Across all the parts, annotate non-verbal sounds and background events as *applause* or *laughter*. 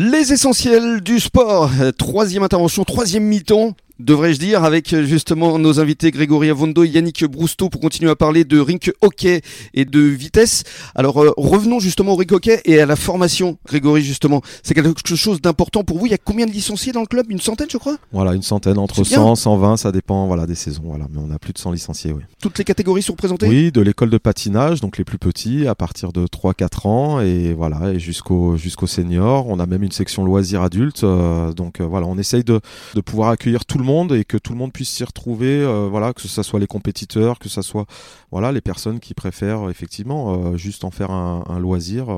Les essentiels du sport, troisième intervention, troisième mi-temps devrais-je dire, avec euh, justement nos invités Grégory Avondo et Yannick Brousteau pour continuer à parler de rink hockey et de vitesse. Alors euh, revenons justement au rink hockey et à la formation, Grégory justement. C'est quelque chose d'important pour vous. Il y a combien de licenciés dans le club? Une centaine, je crois? Voilà, une centaine, entre 100 120, ça dépend voilà, des saisons. Voilà, mais on a plus de 100 licenciés, oui. Toutes les catégories sont représentées Oui, de l'école de patinage, donc les plus petits, à partir de 3-4 ans, et voilà, et jusqu'au jusqu'au senior. On a même une section loisirs adultes. Euh, donc voilà, on essaye de, de pouvoir accueillir tout le monde et que tout le monde puisse s'y retrouver. Euh, voilà, que ce soit les compétiteurs, que ce soit voilà les personnes qui préfèrent effectivement euh, juste en faire un, un loisir.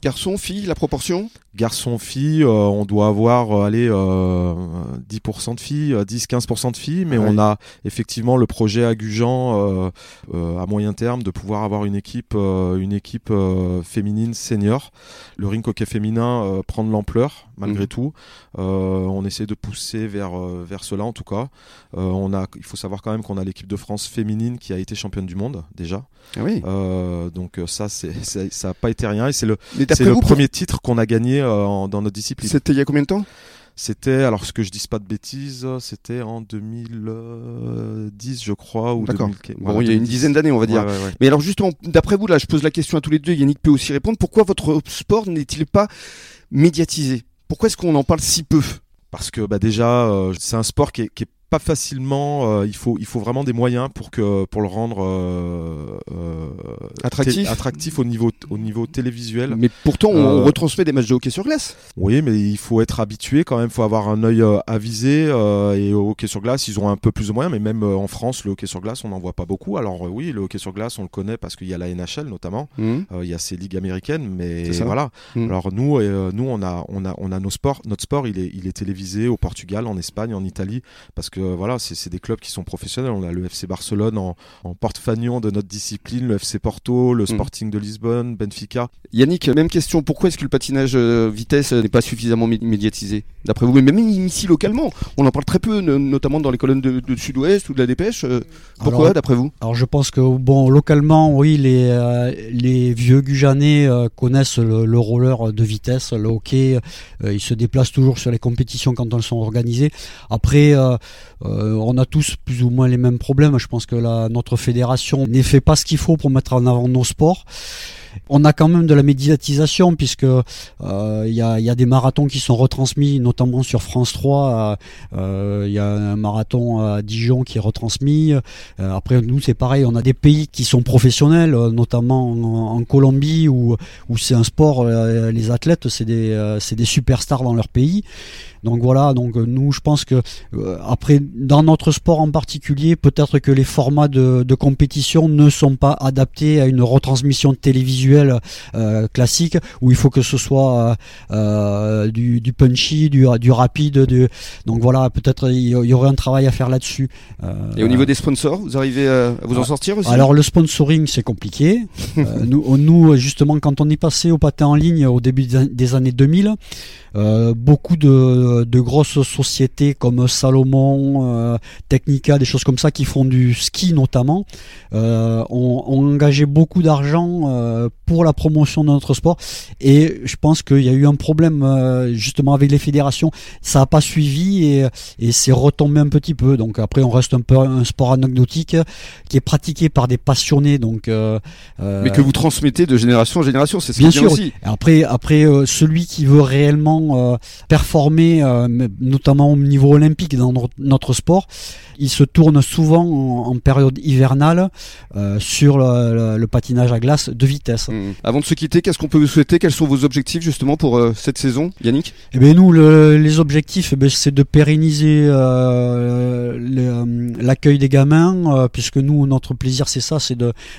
Euh. Garçon, fille, la proportion? Garçon, fille, on doit avoir allez 10% de filles, 10-15% de filles, mais on a effectivement le projet à Gujan à moyen terme de pouvoir avoir une équipe, une équipe féminine senior. Le ring hockey féminin prend de l'ampleur malgré mmh. tout. on essaie de pousser vers vers cela en tout cas. Euh, on a, il faut savoir quand même qu'on a l'équipe de France féminine qui a été championne du monde déjà. Ah oui. Euh, donc euh, ça, c'est, ça n'a pas été rien et c'est le, c'est le premier titre qu'on a gagné dans notre discipline. C'était il y a combien de temps? C'était, alors ce que je dise pas de bêtises, c'était en 2010, je crois, ou D'accord. Bon, il y a une dizaine d'années, on va dire. Mais alors justement, d'après vous, là, je pose la question à tous les deux. Yannick peut aussi répondre. Pourquoi votre sport n'est-il pas médiatisé? Pourquoi est-ce qu'on en parle si peu? Parce que bah déjà euh, c'est un sport qui est, qui est pas facilement. Euh, il faut il faut vraiment des moyens pour que pour le rendre euh, euh attractif attractif au niveau au niveau télévisuel. Mais pourtant on retransmet des matchs de hockey sur glace. Oui, mais il faut être habitué quand même. Il faut avoir un œil avisé et au hockey sur glace ils ont un peu plus de moyens. Mais même en France le hockey sur glace on n'en voit pas beaucoup. Alors oui le hockey sur glace on le connaît parce qu'il y a la NHL notamment. Mmh. il y a ces ligues américaines, mais voilà. Mmh. Alors nous nous on a on a on a nos sports. Notre sport il est il est télévisé au Portugal, en Espagne, en Italie parce que voilà, c'est des clubs qui sont professionnels. On a le FC Barcelone en, porte-fanion de notre discipline, le FC Porto, le mm. Sporting de Lisbonne, Benfica. Yannick, même question. Pourquoi est-ce que le patinage euh, vitesse n'est pas suffisamment médiatisé D'après vous, mais même ici localement, on en parle très peu, notamment dans les colonnes de, Sud-Ouest ou de la Dépêche. Euh, pourquoi, d'après vous? Alors, je pense que bon, localement, oui, les euh, les vieux Gujanais connaissent le, roller de vitesse, le hockey. ils se déplacent toujours sur les compétitions quand elles sont organisées. Après, euh, on a tous plus ou moins les mêmes problèmes. Je pense que notre fédération n'est fait pas ce qu'il faut pour mettre en avant nos sports. On a quand même de la médiatisation puisque il euh, y, a, des marathons qui sont retransmis, notamment sur France 3. Il euh, y a un marathon à Dijon qui est retransmis. après nous c'est pareil, on a des pays qui sont professionnels, notamment en, Colombie où, c'est un sport. les athlètes c'est des, des superstars dans leur pays. Donc voilà, donc euh, nous je pense que euh, après dans notre sport en particulier, peut-être que les formats de, compétition ne sont pas adaptés à une retransmission télévisuelle euh, classique où il faut que ce soit du, punchy, du, du rapide. Du... Donc voilà, peut-être il y aurait un travail à faire là-dessus. Et au niveau des sponsors, vous arrivez à vous en sortir aussi? Alors le sponsoring c'est compliqué. *laughs* nous, nous justement quand on est passé au patin en ligne au début des années 2000, euh, beaucoup de, de, grosses sociétés comme Salomon, euh, Technica, des choses comme ça qui font du ski notamment, euh, ont, ont, engagé beaucoup d'argent euh, pour la promotion de notre sport. Et je pense qu'il y a eu un problème euh, justement avec les fédérations. Ça n'a pas suivi et, et c'est retombé un petit peu. Donc après, on reste un peu un sport anecdotique qui est pratiqué par des passionnés. Donc, mais que vous transmettez de génération en génération, c'est bien sûr. Aussi. Après, après celui qui veut réellement euh, performer, euh, notamment au niveau olympique dans notre sport, il se tourne souvent en, période hivernale euh, sur le, patinage à glace de vitesse. Mmh. Avant de se quitter, qu'est-ce qu'on peut vous souhaiter? Quels sont vos objectifs justement pour cette saison, Yannick? Eh bien nous, les objectifs, eh c'est de pérenniser l'accueil des gamins, puisque nous, notre plaisir, c'est ça, c'est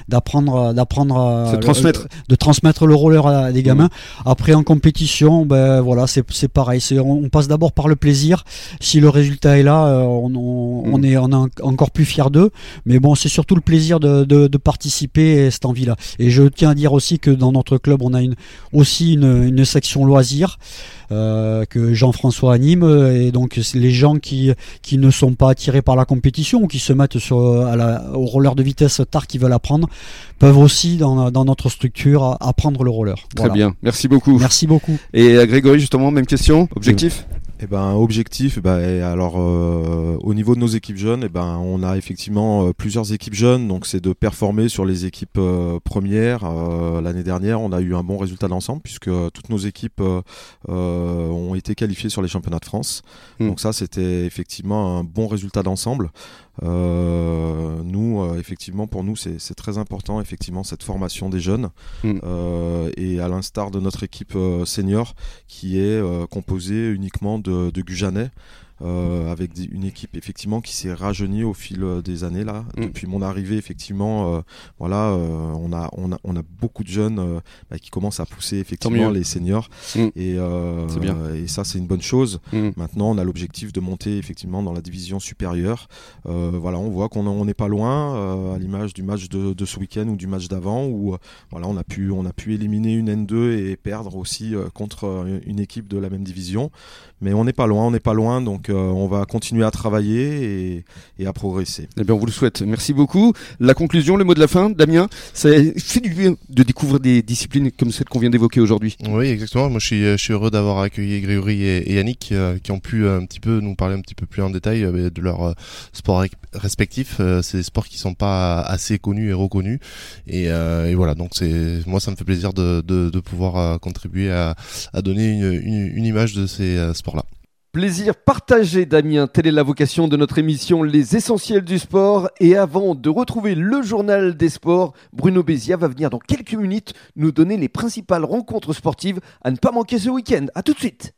d'apprendre, d'apprendre, transmettre, de transmettre le roller à des gamins. Mmh. Après en compétition, ben voilà, c'est pareil. On, on, passe d'abord par le plaisir. Si le résultat est là, euh, on, on, mm. est, on est encore plus fier d'eux. Mais bon, c'est surtout le plaisir de, de, de participer à cette envie-là. Et je tiens à dire dire aussi que dans notre club, on a une, aussi une, une section loisirs. Euh, que Jean-François anime et donc les gens qui, qui ne sont pas attirés par la compétition ou qui se mettent sur, à la, au roller de vitesse tard qui veulent apprendre peuvent aussi dans, dans notre structure apprendre le roller. Très bien, merci beaucoup. Merci beaucoup. Et à Grégory justement, même question, objectif? Eh ben, objectif, eh ben, alors euh, au niveau de nos équipes jeunes, eh ben, on a effectivement euh, plusieurs équipes jeunes, donc c'est de performer sur les équipes euh, premières. L'année dernière, on a eu un bon résultat d'ensemble puisque toutes nos équipes ont été qualifiées sur les championnats de France. Hmm. Donc ça, c'était effectivement un bon résultat d'ensemble. Euh, nous, euh, effectivement, pour nous, c'est très important, effectivement, cette formation des jeunes. Mm. Euh, et à l'instar de notre équipe senior, qui est composée uniquement de, de Gujanais. Euh, avec une équipe effectivement qui s'est rajeunie au fil euh, des années là. Mm. Depuis mon arrivée, effectivement, euh, voilà, on a on a on a beaucoup de jeunes bah, qui commencent à pousser effectivement les seniors mm. et bien. et ça c'est une bonne chose. Mm. Maintenant, on a l'objectif de monter effectivement dans la division supérieure. voilà, on voit qu'on n'est pas loin à l'image du match de, de ce week-end ou du match d'avant où voilà, on a pu on a pu éliminer une N2 et perdre aussi contre une équipe de la même division. Mais on n'est pas loin, on n'est pas loin donc on va continuer à travailler et, à progresser. Eh bien, on vous le souhaite. Merci beaucoup. La conclusion, le mot de la fin, Damien, ça fait du bien de découvrir des disciplines comme celle qu'on vient d'évoquer aujourd'hui. Oui, exactement. Moi, je suis, je suis heureux d'avoir accueilli Grégory et, Yannick euh, qui ont pu euh, un petit peu nous parler un petit peu plus en détail euh, de leur sport respectif. c'est des sports qui sont pas assez connus et reconnus. Et, voilà, donc c'est moi, ça me fait plaisir de, pouvoir contribuer à, donner une image de ces sports-là. Plaisir partagé Damien, telle est la vocation de notre émission Les Essentiels du Sport. Et avant de retrouver le journal des sports, Bruno Bézia va venir dans quelques minutes nous donner les principales rencontres sportives à ne pas manquer ce week-end. A tout de suite